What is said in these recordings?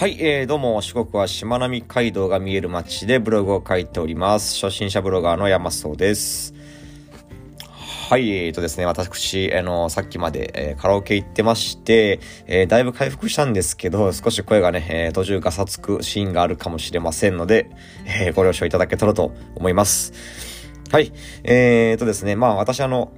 はい、えー、どうも、四国はしまなみ海道が見える街でブログを書いております。初心者ブロガーの山荘です。はい、えーとですね、私、あの、さっきまで、えー、カラオケ行ってまして、えー、だいぶ回復したんですけど、少し声がね、えー、途中ガサつくシーンがあるかもしれませんので、えー、ご了承いただけたらと思います。はい、えーとですね、まあ私あの、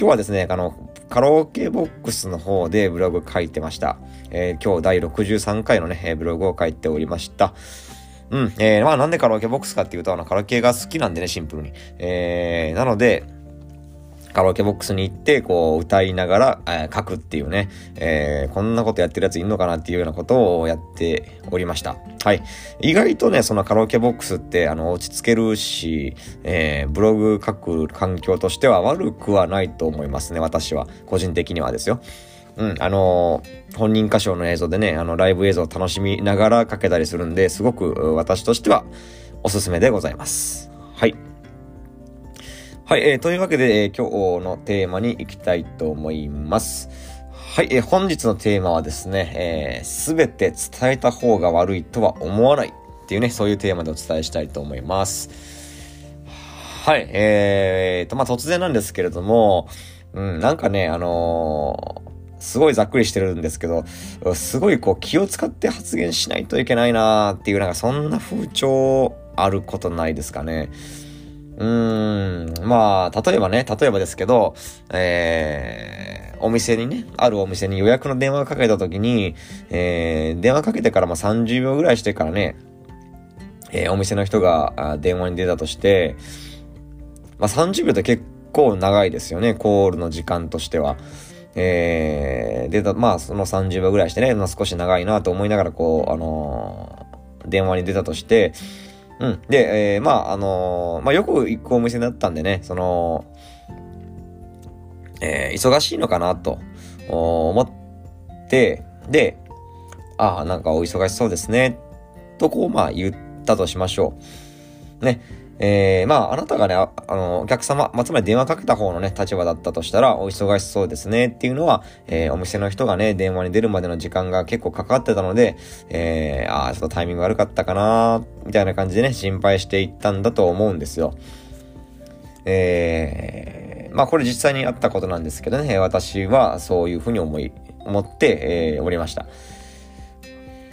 今日はですね、あの、カラオケボックスの方でブログ書いてました。えー、今日第63回のね、ブログを書いておりました。うん。えー、まあなんでカラオケボックスかっていうと、あの、カラオケが好きなんでね、シンプルに。えー、なので、カラオケボックスに行って、こう、歌いながら、えー、書くっていうね、えー、こんなことやってるやついんのかなっていうようなことをやっておりました。はい。意外とね、そのカラオケボックスって、あの、落ち着けるし、えー、ブログ書く環境としては悪くはないと思いますね、私は。個人的にはですよ。うん、あのー、本人歌唱の映像でね、あの、ライブ映像を楽しみながら書けたりするんで、すごく私としてはおすすめでございます。はい。はい、えー、というわけで、えー、今日のテーマに行きたいと思います。はい、えー、本日のテーマはですね、す、え、べ、て伝えた方が悪いとは思わないっていうね、そういうテーマでお伝えしたいと思います。はい、えーと、まあ、突然なんですけれども、うん、なんかね、あのー、すごいざっくりしてるんですけど、すごいこう気を使って発言しないといけないなーっていう、なんかそんな風潮あることないですかね。うーん、まあ、例えばね、例えばですけど、えー、お店にね、あるお店に予約の電話をかけた時に、えー、電話かけてからまあ30秒ぐらいしてからね、えー、お店の人が電話に出たとして、まあ30秒って結構長いですよね、コールの時間としては。えー、出た、まあその30秒ぐらいしてね、まあ、少し長いなと思いながらこう、あのー、電話に出たとして、うん。で、えー、まあ、あのー、まあ、よく行くお店だったんでね、その、えー、忙しいのかなと思って、で、ああ、なんかお忙しそうですね、とこう、まあ、言ったとしましょう。ね。えー、まあ、あなたがね、あの、お客様、まあ、つまり電話かけた方のね、立場だったとしたら、お忙しそうですねっていうのは、えー、お店の人がね、電話に出るまでの時間が結構かかってたので、えー、ああ、ちょっとタイミング悪かったかなみたいな感じでね、心配していったんだと思うんですよ。えー、まあ、これ実際にあったことなんですけどね、私はそういうふうに思い、思って、えー、おりました。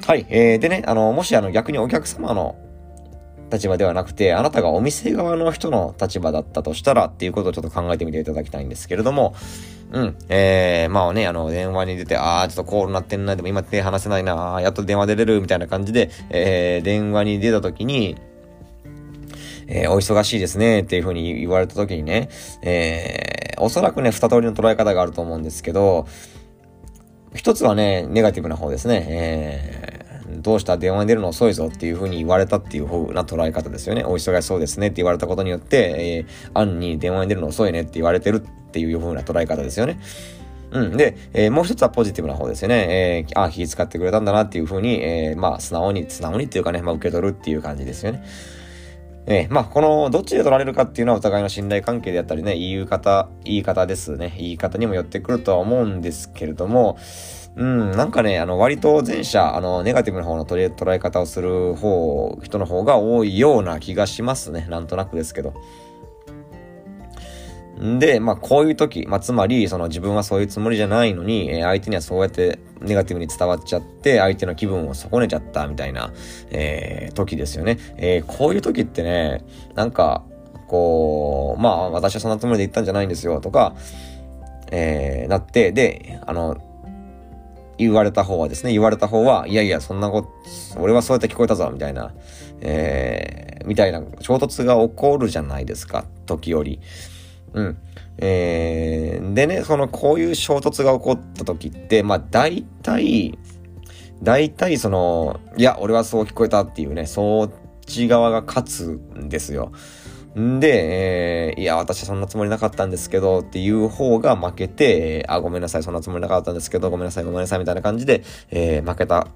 はい。えー、でね、あの、もしあの逆にお客様の立場ではなくて、あなたがお店側の人の立場だったとしたらっていうことをちょっと考えてみていただきたいんですけれども、うん、えー、まあね、あの、電話に出て、あー、ちょっとコールなってんな、でも今手離せないな、やっと電話出れる、みたいな感じで、えー、電話に出た時に、えー、お忙しいですね、っていうふうに言われた時にね、えー、おそらくね、二通りの捉え方があると思うんですけど、一つはね、ネガティブな方ですね。えーどうした？電話に出るの遅いぞっていう風に言われたっていう風な捉え方ですよね。お忙しそうですねって言われたことによって、えー、案に電話に出るの遅いねって言われてるっていう風な捉え方ですよね。うん。で、えー、もう一つはポジティブな方ですよね。えー、あ、気遣ってくれたんだなっていう風に、えー、まあ、素直に、素直にっていうかね、まあ、受け取るっていう感じですよね。えー、まあ、この、どっちで取られるかっていうのはお互いの信頼関係であったりね、言い方、言い方ですね。言い方にもよってくるとは思うんですけれども、うん、なんかね、あの、割と前者、あの、ネガティブな方の取り捉え方をする方、人の方が多いような気がしますね。なんとなくですけど。で、まあ、こういう時、まあ、つまり、その自分はそういうつもりじゃないのに、えー、相手にはそうやってネガティブに伝わっちゃって、相手の気分を損ねちゃったみたいな、えー、時ですよね。えー、こういう時ってね、なんか、こう、まあ、私はそんなつもりで言ったんじゃないんですよ、とか、えー、なって、で、あの、言われた方はですね、言われた方は、いやいや、そんなこと、俺はそうやって聞こえたぞ、みたいな、えー、みたいな衝突が起こるじゃないですか、時折。うん。えー、でね、その、こういう衝突が起こった時って、まあ、大体、大体その、いや、俺はそう聞こえたっていうね、そっち側が勝つんですよ。んで、えー、いや、私はそんなつもりなかったんですけど、っていう方が負けて、えー、あ、ごめんなさい、そんなつもりなかったんですけど、ごめんなさい、ごめんなさい、みたいな感じで、えー、負けた、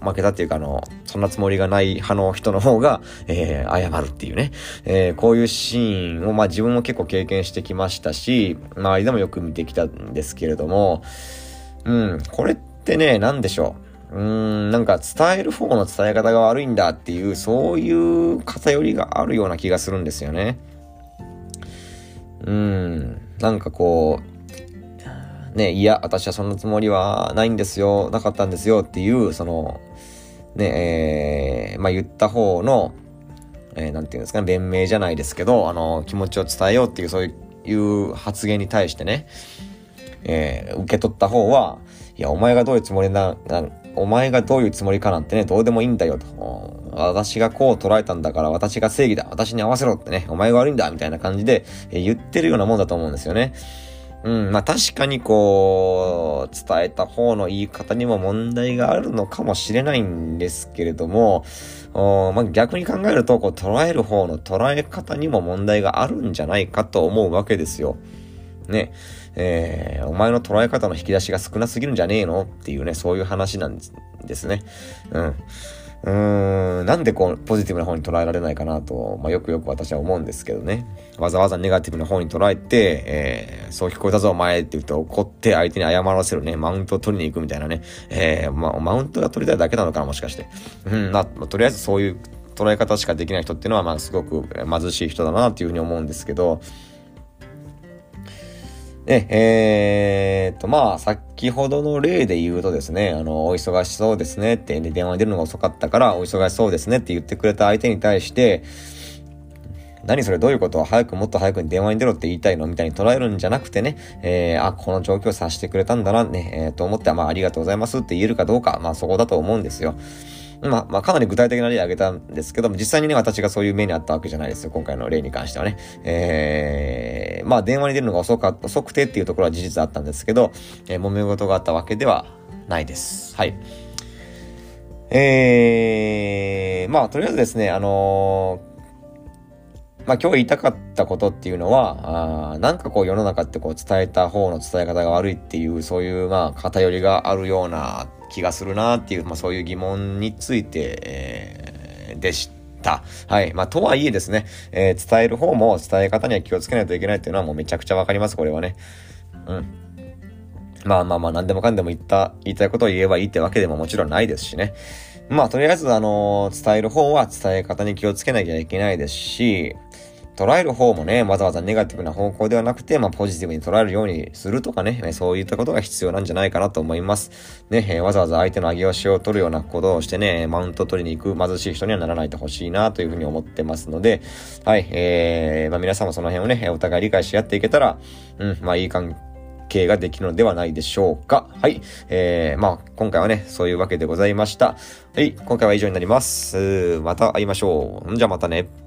負けたっていうか、あの、そんなつもりがない派の人の方が、えー、謝るっていうね。えー、こういうシーンを、まあ自分も結構経験してきましたし、周りでもよく見てきたんですけれども、うん、これってね、なんでしょう。うーん、なんか伝える方の伝え方が悪いんだっていう、そういう偏りがあるような気がするんですよね。うーん、なんかこう、ね、いや、私はそんなつもりはないんですよ、なかったんですよっていう、その、ね、えー、まあ言った方の、えー、ていうんですかね、弁明じゃないですけど、あの、気持ちを伝えようっていう、そういう発言に対してね、えー、受け取った方は、いや、お前がどういうつもりな、なお前がどういうつもりかなんてね、どうでもいいんだよと。私がこう捉えたんだから私が正義だ。私に合わせろってね、お前が悪いんだみたいな感じで、え、言ってるようなもんだと思うんですよね。うん、まあ確かにこう、伝えた方の言い方にも問題があるのかもしれないんですけれども、おまあ、逆に考えると、こう捉える方の捉え方にも問題があるんじゃないかと思うわけですよ。ね。えー、お前の捉え方の引き出しが少なすぎるんじゃねえの？っていうね、そういう話なんですね。うん。うーん、なんでこう、ポジティブな方に捉えられないかなと、まあ、よくよく私は思うんですけどね。わざわざネガティブな方に捉えて、えー、そう聞こえたぞお前って言って怒って相手に謝らせるね、マウントを取りに行くみたいなね。えー、まあ、マウントが取りたいだけなのかな、もしかして。うん、まあ、とりあえずそういう捉え方しかできない人っていうのは、まあ、すごく貧しい人だなっていうふうに思うんですけど、で、えー、っと、まあ、先ほどの例で言うとですね、あの、お忙しそうですねって、電話に出るのが遅かったから、お忙しそうですねって言ってくれた相手に対して、何それどういうこと？早くもっと早くに電話に出ろって言いたいの？みたいに捉えるんじゃなくてね、えー、あ、この状況を察してくれたんだな、ね、えー、と思って、まあ、ありがとうございますって言えるかどうか、まあ、そこだと思うんですよ。まあ、まあ、かなり具体的な例を挙げたんですけども、実際にね、私がそういう目にあったわけじゃないですよ。今回の例に関してはね。えー、まあ、電話に出るのが遅か遅くてっていうところは事実あったんですけど、えー、揉め事があったわけではないです。はい。えー、まあ、とりあえずですね、あのーまあ今日言いたかったことっていうのは、あなんかこう世の中ってこう伝えた方の伝え方が悪いっていう、そういうまあ偏りがあるような気がするなっていう、まあそういう疑問について、えー、でした。はい。まあ、とはいえですね、えー、伝える方も伝え方には気をつけないといけないっていうのはもうめちゃくちゃわかります、これはね。うん。まあまあまあ、何でもかんでも言った、言いたいことを言えばいいってわけでももちろんないですしね。まあ、とりあえず、あのー、伝える方は伝え方に気をつけなきゃいけないですし、捉える方もね、わざわざネガティブな方向ではなくて、まあ、ポジティブに捉えるようにするとかね、そういったことが必要なんじゃないかなと思います。ね、えー、わざわざ相手の上げ足を取るようなことをしてね、マウント取りに行く貧しい人にはならないでほしいなというふうに思ってますので、はい、えー、まあ、皆さんもその辺をね、お互い理解し合っていけたら、うん、まあ、いい関係ができるのではないでしょうか。はい。えー、まあ、今回はね、そういうわけでございました。はい、今回は以上になります。また会いましょう。じゃまたね。